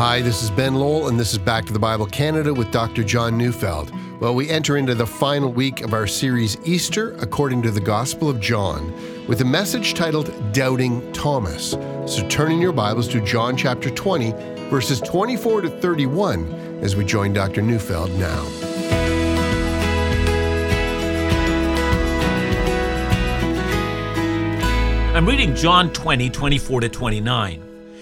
Hi, this is Ben Lowell, and this is Back to the Bible Canada with Dr. John Neufeld. Well, we enter into the final week of our series Easter according to the Gospel of John with a message titled Doubting Thomas. So turn in your Bibles to John chapter 20, verses 24 to 31 as we join Dr. Neufeld now. I'm reading John 20, 24 to 29.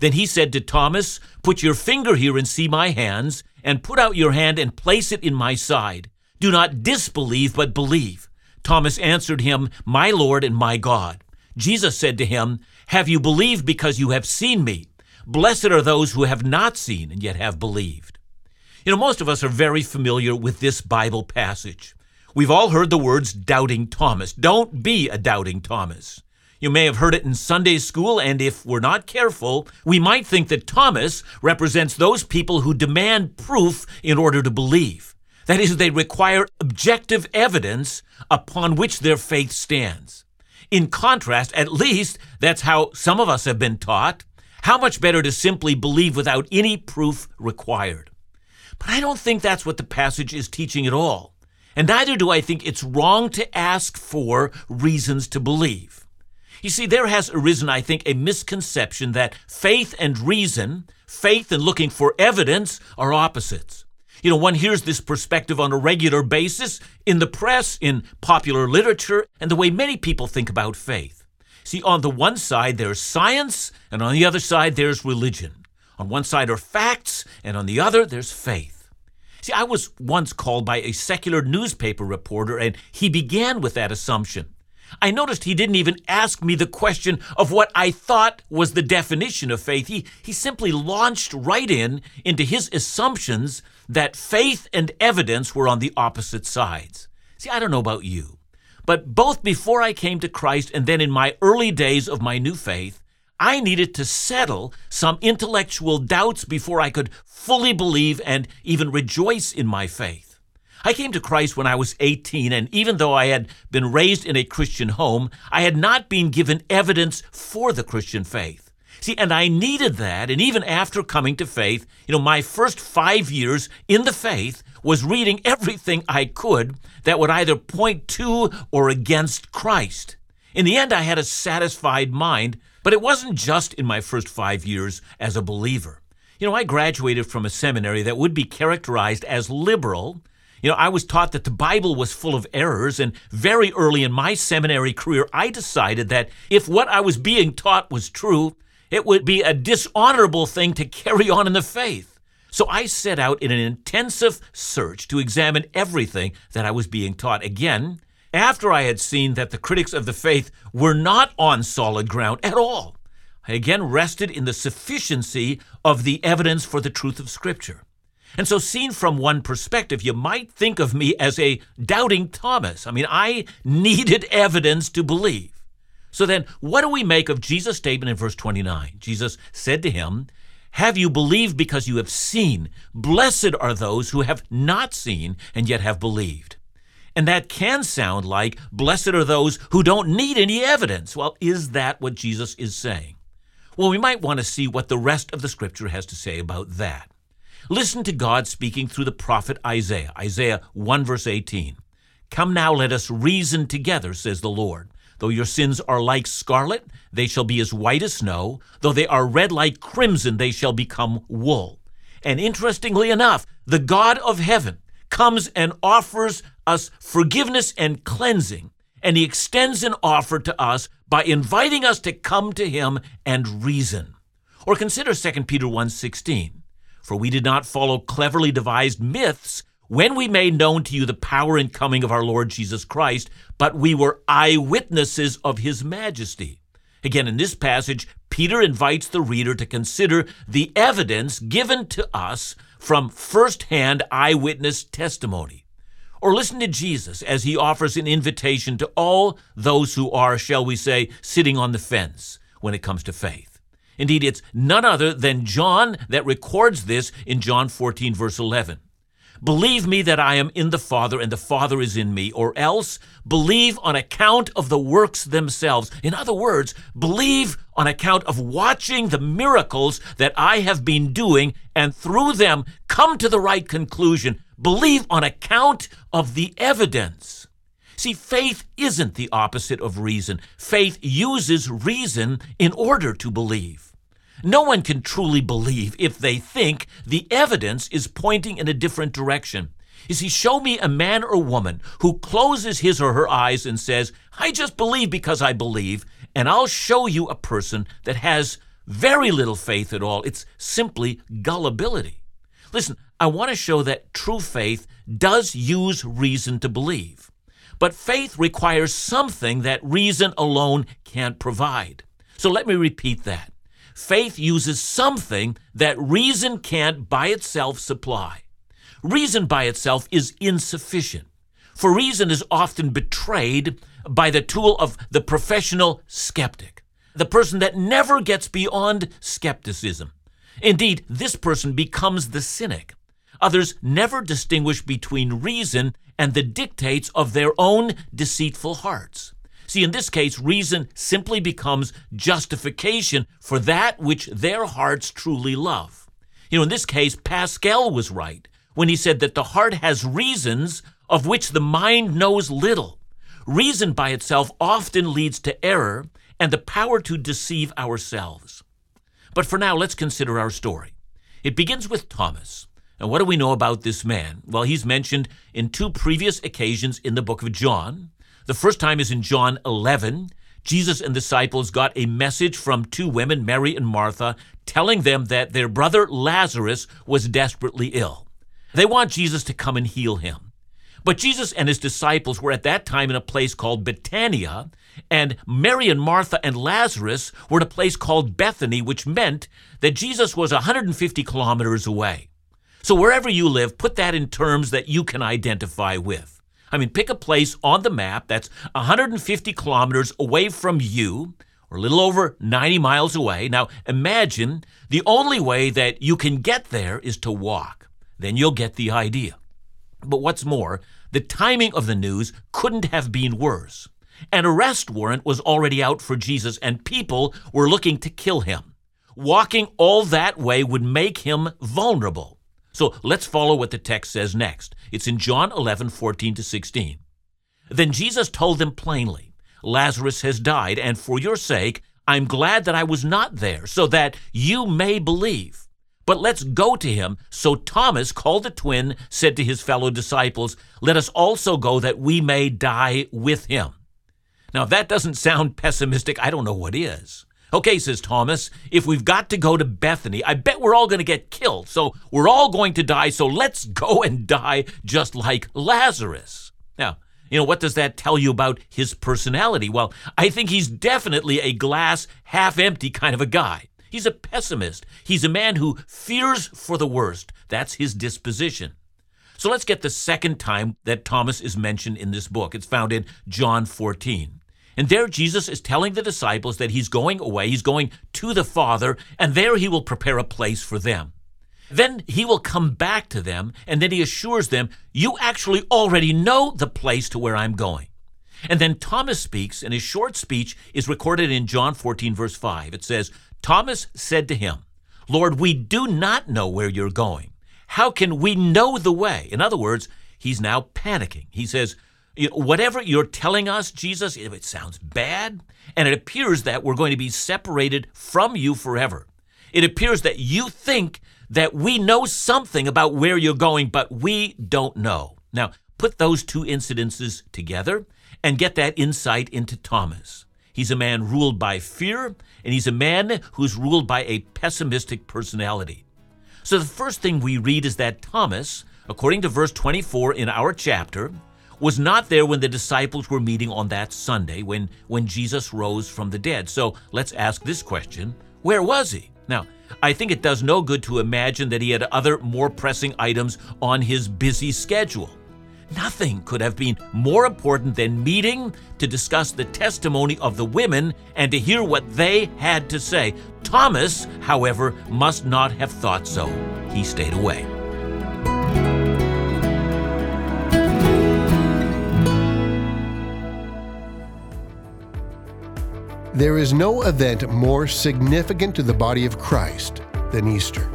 Then he said to Thomas, Put your finger here and see my hands, and put out your hand and place it in my side. Do not disbelieve, but believe. Thomas answered him, My Lord and my God. Jesus said to him, Have you believed because you have seen me? Blessed are those who have not seen and yet have believed. You know, most of us are very familiar with this Bible passage. We've all heard the words doubting Thomas. Don't be a doubting Thomas. You may have heard it in Sunday school, and if we're not careful, we might think that Thomas represents those people who demand proof in order to believe. That is, they require objective evidence upon which their faith stands. In contrast, at least that's how some of us have been taught. How much better to simply believe without any proof required. But I don't think that's what the passage is teaching at all. And neither do I think it's wrong to ask for reasons to believe. You see, there has arisen, I think, a misconception that faith and reason, faith and looking for evidence, are opposites. You know, one hears this perspective on a regular basis in the press, in popular literature, and the way many people think about faith. See, on the one side, there's science, and on the other side, there's religion. On one side are facts, and on the other, there's faith. See, I was once called by a secular newspaper reporter, and he began with that assumption. I noticed he didn't even ask me the question of what I thought was the definition of faith. He, he simply launched right in into his assumptions that faith and evidence were on the opposite sides. See, I don't know about you, but both before I came to Christ and then in my early days of my new faith, I needed to settle some intellectual doubts before I could fully believe and even rejoice in my faith. I came to Christ when I was 18, and even though I had been raised in a Christian home, I had not been given evidence for the Christian faith. See, and I needed that, and even after coming to faith, you know, my first five years in the faith was reading everything I could that would either point to or against Christ. In the end, I had a satisfied mind, but it wasn't just in my first five years as a believer. You know, I graduated from a seminary that would be characterized as liberal you know, I was taught that the Bible was full of errors, and very early in my seminary career, I decided that if what I was being taught was true, it would be a dishonorable thing to carry on in the faith. So I set out in an intensive search to examine everything that I was being taught. Again, after I had seen that the critics of the faith were not on solid ground at all, I again rested in the sufficiency of the evidence for the truth of Scripture. And so, seen from one perspective, you might think of me as a doubting Thomas. I mean, I needed evidence to believe. So then, what do we make of Jesus' statement in verse 29? Jesus said to him, Have you believed because you have seen? Blessed are those who have not seen and yet have believed. And that can sound like, Blessed are those who don't need any evidence. Well, is that what Jesus is saying? Well, we might want to see what the rest of the scripture has to say about that. Listen to God speaking through the prophet Isaiah, Isaiah 1 verse 18. Come now, let us reason together, says the Lord. Though your sins are like scarlet, they shall be as white as snow. Though they are red like crimson, they shall become wool. And interestingly enough, the God of heaven comes and offers us forgiveness and cleansing. And he extends an offer to us by inviting us to come to him and reason. Or consider 2 Peter 1:16. For we did not follow cleverly devised myths when we made known to you the power and coming of our Lord Jesus Christ, but we were eyewitnesses of his majesty. Again, in this passage, Peter invites the reader to consider the evidence given to us from first-hand eyewitness testimony. Or listen to Jesus as he offers an invitation to all those who are, shall we say, sitting on the fence when it comes to faith. Indeed, it's none other than John that records this in John 14, verse 11. Believe me that I am in the Father and the Father is in me, or else believe on account of the works themselves. In other words, believe on account of watching the miracles that I have been doing and through them come to the right conclusion. Believe on account of the evidence. See, faith isn't the opposite of reason. Faith uses reason in order to believe. No one can truly believe if they think the evidence is pointing in a different direction. You see, show me a man or woman who closes his or her eyes and says, I just believe because I believe, and I'll show you a person that has very little faith at all. It's simply gullibility. Listen, I want to show that true faith does use reason to believe. But faith requires something that reason alone can't provide. So let me repeat that faith uses something that reason can't by itself supply. Reason by itself is insufficient, for reason is often betrayed by the tool of the professional skeptic, the person that never gets beyond skepticism. Indeed, this person becomes the cynic. Others never distinguish between reason and the dictates of their own deceitful hearts. See, in this case, reason simply becomes justification for that which their hearts truly love. You know, in this case, Pascal was right when he said that the heart has reasons of which the mind knows little. Reason by itself often leads to error and the power to deceive ourselves. But for now, let's consider our story. It begins with Thomas. And what do we know about this man? Well, he's mentioned in two previous occasions in the book of John. The first time is in John 11. Jesus and disciples got a message from two women, Mary and Martha, telling them that their brother Lazarus was desperately ill. They want Jesus to come and heal him. But Jesus and his disciples were at that time in a place called Bethania, and Mary and Martha and Lazarus were in a place called Bethany, which meant that Jesus was 150 kilometers away. So wherever you live, put that in terms that you can identify with. I mean, pick a place on the map that's 150 kilometers away from you, or a little over 90 miles away. Now, imagine the only way that you can get there is to walk. Then you'll get the idea. But what's more, the timing of the news couldn't have been worse. An arrest warrant was already out for Jesus, and people were looking to kill him. Walking all that way would make him vulnerable. So let's follow what the text says next. It's in John 11, 14 to 16. Then Jesus told them plainly, Lazarus has died, and for your sake, I'm glad that I was not there, so that you may believe. But let's go to him. So Thomas, called the twin, said to his fellow disciples, Let us also go that we may die with him. Now, if that doesn't sound pessimistic, I don't know what is. Okay, says Thomas, if we've got to go to Bethany, I bet we're all going to get killed. So we're all going to die. So let's go and die just like Lazarus. Now, you know, what does that tell you about his personality? Well, I think he's definitely a glass half empty kind of a guy. He's a pessimist. He's a man who fears for the worst. That's his disposition. So let's get the second time that Thomas is mentioned in this book. It's found in John 14. And there Jesus is telling the disciples that he's going away, he's going to the Father, and there he will prepare a place for them. Then he will come back to them, and then he assures them, You actually already know the place to where I'm going. And then Thomas speaks, and his short speech is recorded in John 14, verse 5. It says, Thomas said to him, Lord, we do not know where you're going. How can we know the way? In other words, he's now panicking. He says, whatever you're telling us, Jesus, if it sounds bad, and it appears that we're going to be separated from you forever. It appears that you think that we know something about where you're going, but we don't know. Now, put those two incidences together and get that insight into Thomas. He's a man ruled by fear, and he's a man who's ruled by a pessimistic personality. So, the first thing we read is that Thomas, according to verse 24 in our chapter, was not there when the disciples were meeting on that Sunday when, when Jesus rose from the dead. So let's ask this question where was he? Now, I think it does no good to imagine that he had other more pressing items on his busy schedule. Nothing could have been more important than meeting to discuss the testimony of the women and to hear what they had to say. Thomas, however, must not have thought so. He stayed away. There is no event more significant to the body of Christ than Easter.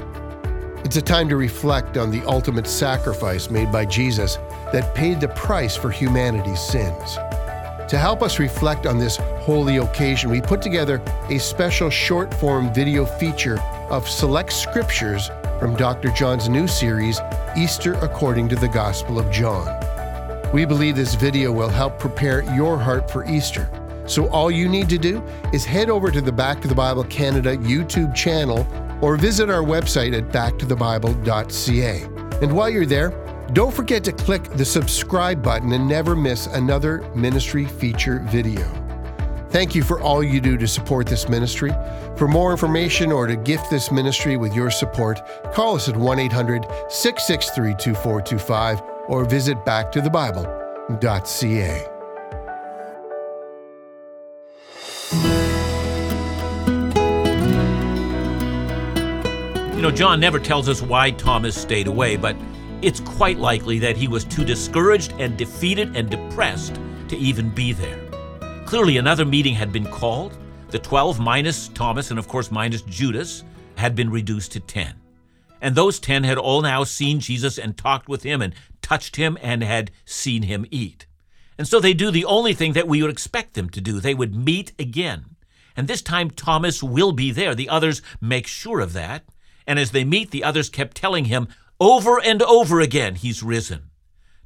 It's a time to reflect on the ultimate sacrifice made by Jesus that paid the price for humanity's sins. To help us reflect on this holy occasion, we put together a special short form video feature of select scriptures from Dr. John's new series, Easter According to the Gospel of John. We believe this video will help prepare your heart for Easter so all you need to do is head over to the Back to the Bible Canada YouTube channel or visit our website at backtothebible.ca. And while you're there, don't forget to click the subscribe button and never miss another ministry feature video. Thank you for all you do to support this ministry. For more information or to gift this ministry with your support, call us at 1 800 663 2425 or visit backtothebible.ca. You know, John never tells us why Thomas stayed away, but it's quite likely that he was too discouraged and defeated and depressed to even be there. Clearly, another meeting had been called. The 12 minus Thomas and, of course, minus Judas had been reduced to 10. And those 10 had all now seen Jesus and talked with him and touched him and had seen him eat. And so they do the only thing that we would expect them to do. They would meet again. And this time Thomas will be there. The others make sure of that. And as they meet, the others kept telling him over and over again, He's risen.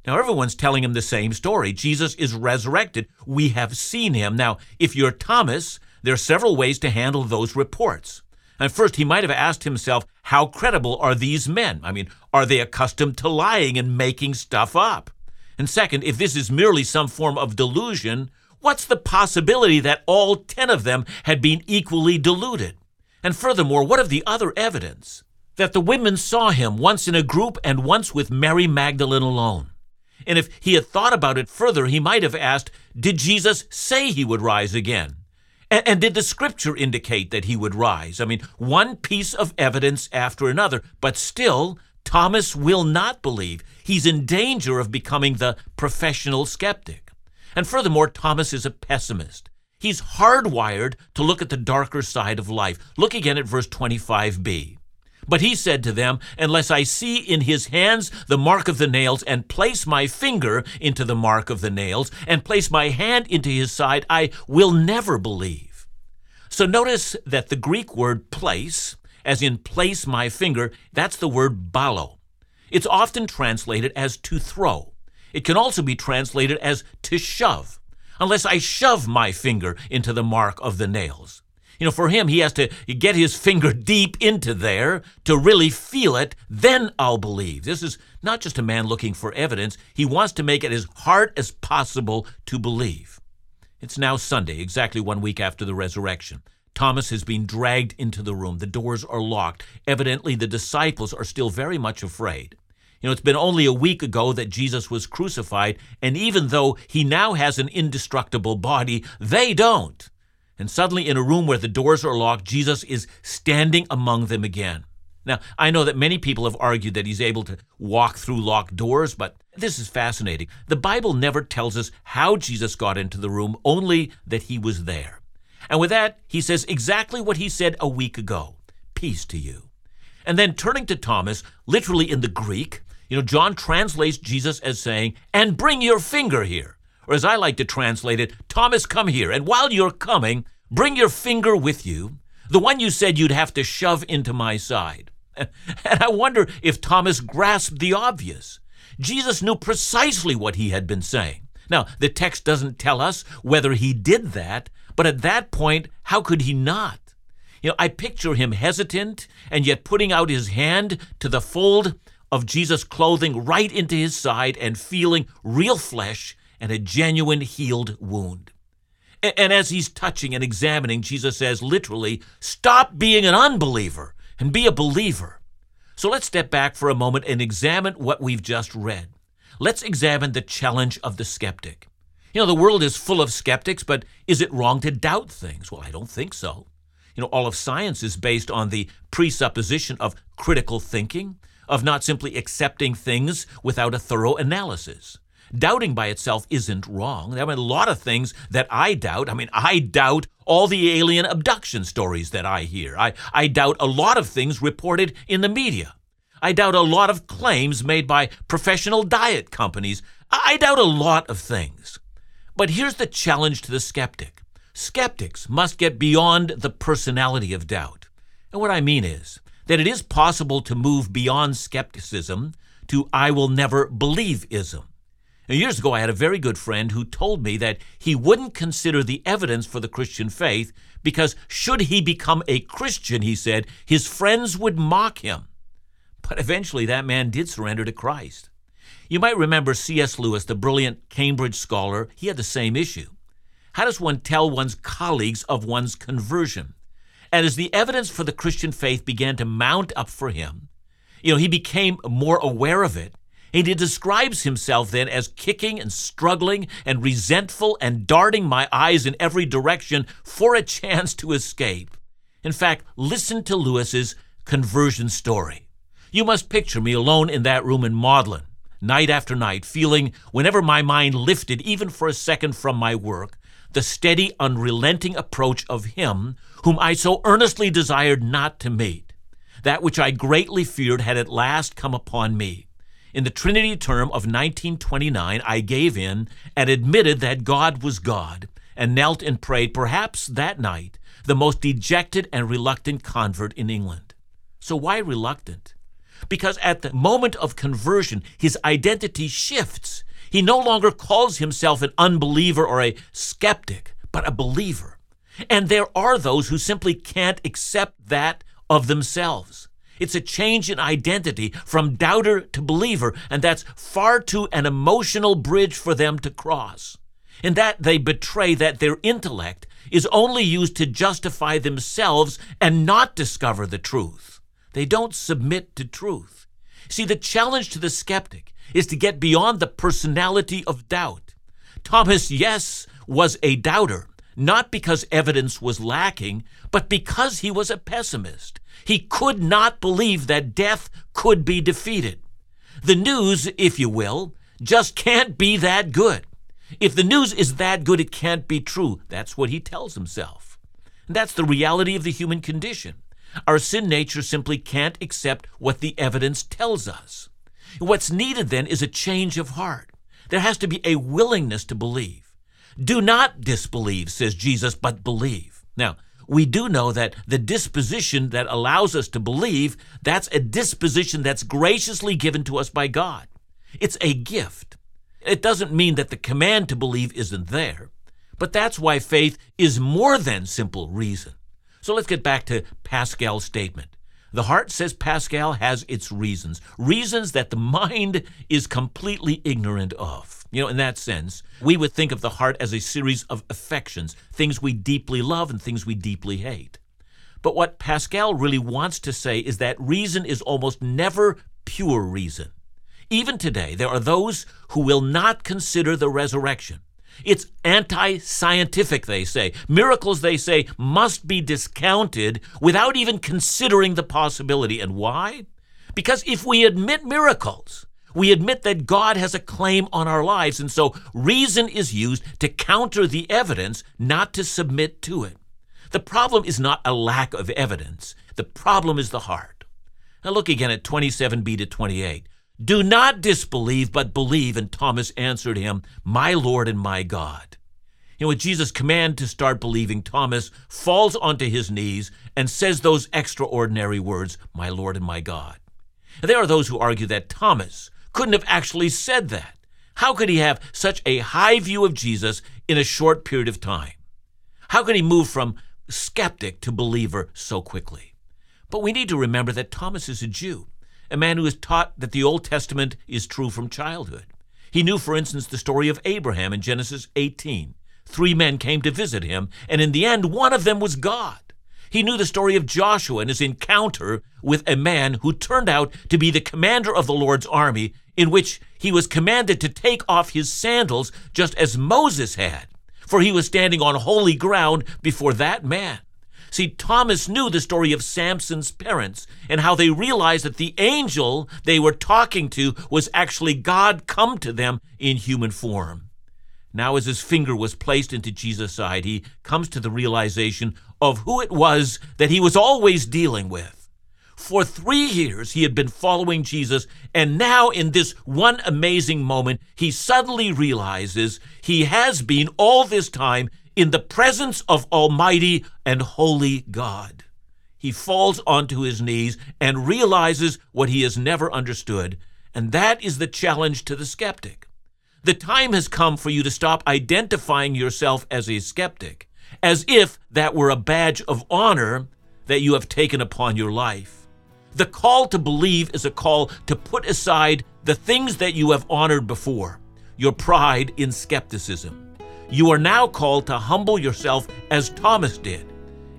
Now, everyone's telling him the same story. Jesus is resurrected. We have seen him. Now, if you're Thomas, there are several ways to handle those reports. And first, he might have asked himself, how credible are these men? I mean, are they accustomed to lying and making stuff up? And second, if this is merely some form of delusion, what's the possibility that all ten of them had been equally deluded? And furthermore, what of the other evidence? That the women saw him once in a group and once with Mary Magdalene alone. And if he had thought about it further, he might have asked, Did Jesus say he would rise again? And, and, did the scripture indicate that he would rise? I mean, one piece of evidence after another, but still, Thomas will not believe. He's in danger of becoming the professional skeptic. And furthermore, Thomas is a pessimist. He's hardwired to look at the darker side of life. Look again at verse 25b. But he said to them, Unless I see in his hands the mark of the nails, and place my finger into the mark of the nails, and place my hand into his side, I will never believe. So notice that the Greek word place, as in place my finger, that's the word balo. It's often translated as to throw. It can also be translated as to shove unless I shove my finger into the mark of the nails. You know, for him, he has to get his finger deep into there to really feel it. Then I'll believe. This is not just a man looking for evidence. He wants to make it as hard as possible to believe. It's now Sunday, exactly one week after the resurrection. Thomas has been dragged into the room. The doors are locked. Evidently, the disciples are still very much afraid. You know, it's been only a week ago that Jesus was crucified, and even though he now has an indestructible body, they don't. And suddenly, in a room where the doors are locked, Jesus is standing among them again. Now, I know that many people have argued that he's able to walk through locked doors, but this is fascinating. The Bible never tells us how Jesus got into the room, only that he was there. And with that, he says exactly what he said a week ago Peace to you. And then turning to Thomas, literally in the Greek, you know, John translates Jesus as saying, and bring your finger here. Or as I like to translate it, Thomas, come here. And while you're coming, bring your finger with you, the one you said you'd have to shove into my side. And I wonder if Thomas grasped the obvious. Jesus knew precisely what he had been saying. Now, the text doesn't tell us whether he did that, but at that point, how could he not? You know, I picture him hesitant and yet putting out his hand to the fold of Jesus' clothing right into his side and feeling real flesh and a genuine healed wound. And as he's touching and examining, Jesus says literally, stop being an unbeliever and be a believer. So let's step back for a moment and examine what we've just read. Let's examine the challenge of the skeptic. You know, the world is full of skeptics, but is it wrong to doubt things? Well, I don't think so. You know, all of science is based on the presupposition of critical thinking, of not simply accepting things without a thorough analysis. Doubting by itself isn't wrong. There are a lot of things that I doubt. I mean, I doubt all the alien abduction stories that I hear. I, I doubt a lot of things reported in the media. I doubt a lot of claims made by professional diet companies. I doubt a lot of things. But here's the challenge to the skeptic skeptics must get beyond the personality of doubt. And what I mean is that it is possible to move beyond skepticism to I will never believe ism. Years ago, I had a very good friend who told me that he wouldn't consider the evidence for the Christian faith because, should he become a Christian, he said, his friends would mock him. But eventually, that man did surrender to Christ. You might remember C.S. Lewis, the brilliant Cambridge scholar, he had the same issue. How does one tell one's colleagues of one's conversion? And as the evidence for the Christian faith began to mount up for him, you know, he became more aware of it and he describes himself then as kicking and struggling and resentful and darting my eyes in every direction for a chance to escape. In fact, listen to Lewis's conversion story. You must picture me alone in that room in Magdalen, night after night, feeling, whenever my mind lifted even for a second from my work, the steady, unrelenting approach of Him whom I so earnestly desired not to meet. That which I greatly feared had at last come upon me. In the Trinity term of 1929, I gave in and admitted that God was God and knelt and prayed, perhaps that night, the most dejected and reluctant convert in England. So, why reluctant? Because at the moment of conversion, his identity shifts. He no longer calls himself an unbeliever or a skeptic, but a believer. And there are those who simply can't accept that of themselves. It's a change in identity from doubter to believer, and that's far too an emotional bridge for them to cross. In that they betray that their intellect is only used to justify themselves and not discover the truth. They don't submit to truth. See, the challenge to the skeptic is to get beyond the personality of doubt. Thomas, yes, was a doubter, not because evidence was lacking, but because he was a pessimist. He could not believe that death could be defeated. The news, if you will, just can't be that good. If the news is that good, it can't be true. That's what he tells himself. And that's the reality of the human condition. Our sin nature simply can't accept what the evidence tells us. What's needed then is a change of heart. There has to be a willingness to believe. Do not disbelieve, says Jesus, but believe. Now, we do know that the disposition that allows us to believe, that's a disposition that's graciously given to us by God. It's a gift. It doesn't mean that the command to believe isn't there, but that's why faith is more than simple reason. So let's get back to Pascal's statement. The heart, says Pascal, has its reasons, reasons that the mind is completely ignorant of. You know, in that sense, we would think of the heart as a series of affections, things we deeply love and things we deeply hate. But what Pascal really wants to say is that reason is almost never pure reason. Even today, there are those who will not consider the resurrection. It's anti scientific, they say. Miracles, they say, must be discounted without even considering the possibility. And why? Because if we admit miracles, we admit that God has a claim on our lives, and so reason is used to counter the evidence, not to submit to it. The problem is not a lack of evidence, the problem is the heart. Now look again at 27b to 28. Do not disbelieve, but believe. And Thomas answered him, My Lord and my God. Know, with Jesus' command to start believing, Thomas falls onto his knees and says those extraordinary words, My Lord and my God. And there are those who argue that Thomas, couldn't have actually said that. How could he have such a high view of Jesus in a short period of time? How could he move from skeptic to believer so quickly? But we need to remember that Thomas is a Jew. A man who is taught that the Old Testament is true from childhood. He knew, for instance, the story of Abraham in Genesis 18. Three men came to visit him, and in the end, one of them was God. He knew the story of Joshua and his encounter with a man who turned out to be the commander of the Lord's army, in which he was commanded to take off his sandals just as Moses had, for he was standing on holy ground before that man. See, Thomas knew the story of Samson's parents and how they realized that the angel they were talking to was actually God come to them in human form. Now, as his finger was placed into Jesus' side, he comes to the realization of who it was that he was always dealing with. For three years, he had been following Jesus, and now, in this one amazing moment, he suddenly realizes he has been all this time in the presence of Almighty and Holy God. He falls onto his knees and realizes what he has never understood, and that is the challenge to the skeptic. The time has come for you to stop identifying yourself as a skeptic, as if that were a badge of honor that you have taken upon your life. The call to believe is a call to put aside the things that you have honored before, your pride in skepticism. You are now called to humble yourself as Thomas did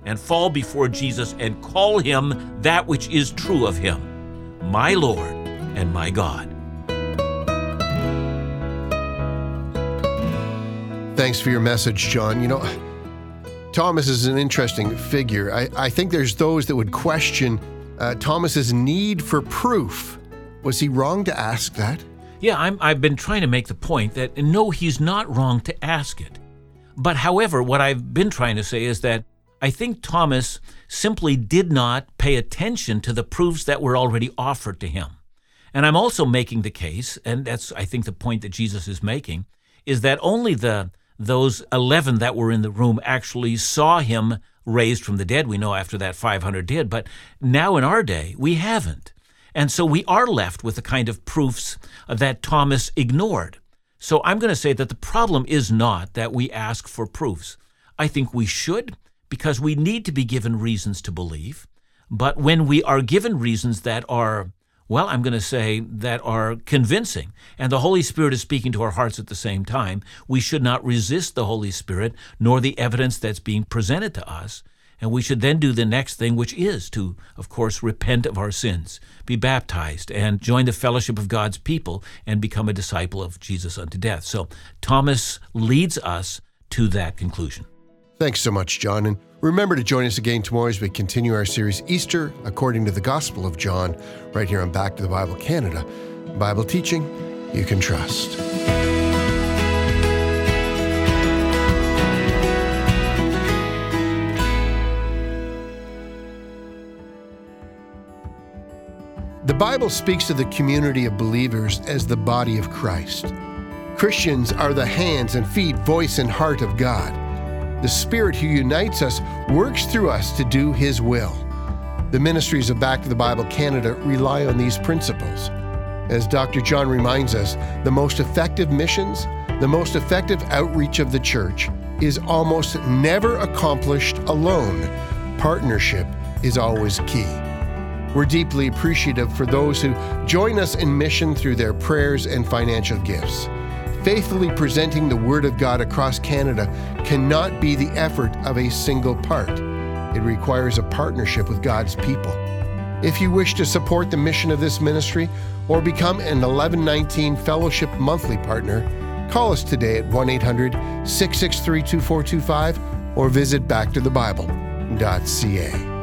and fall before Jesus and call him that which is true of him, my Lord and my God. Thanks for your message, John. You know, Thomas is an interesting figure. I, I think there's those that would question uh, Thomas's need for proof. Was he wrong to ask that? Yeah, I'm, I've been trying to make the point that no, he's not wrong to ask it. But however, what I've been trying to say is that I think Thomas simply did not pay attention to the proofs that were already offered to him. And I'm also making the case, and that's I think the point that Jesus is making, is that only the those 11 that were in the room actually saw him raised from the dead. We know after that 500 did, but now in our day, we haven't. And so we are left with the kind of proofs that Thomas ignored. So I'm going to say that the problem is not that we ask for proofs. I think we should because we need to be given reasons to believe. But when we are given reasons that are, well, I'm going to say that are convincing, and the Holy Spirit is speaking to our hearts at the same time, we should not resist the Holy Spirit nor the evidence that's being presented to us and we should then do the next thing, which is to, of course, repent of our sins, be baptized, and join the fellowship of God's people and become a disciple of Jesus unto death. So Thomas leads us to that conclusion. Thanks so much, John. And remember to join us again tomorrow as we continue our series Easter according to the Gospel of John, right here on Back to the Bible Canada. Bible teaching you can trust. The Bible speaks to the community of believers as the body of Christ. Christians are the hands and feet, voice and heart of God. The Spirit who unites us works through us to do His will. The ministries of Back to the Bible Canada rely on these principles. As Dr. John reminds us, the most effective missions, the most effective outreach of the church is almost never accomplished alone. Partnership is always key. We're deeply appreciative for those who join us in mission through their prayers and financial gifts. Faithfully presenting the Word of God across Canada cannot be the effort of a single part. It requires a partnership with God's people. If you wish to support the mission of this ministry or become an 1119 Fellowship monthly partner, call us today at 1 800 663 2425 or visit backtothebible.ca.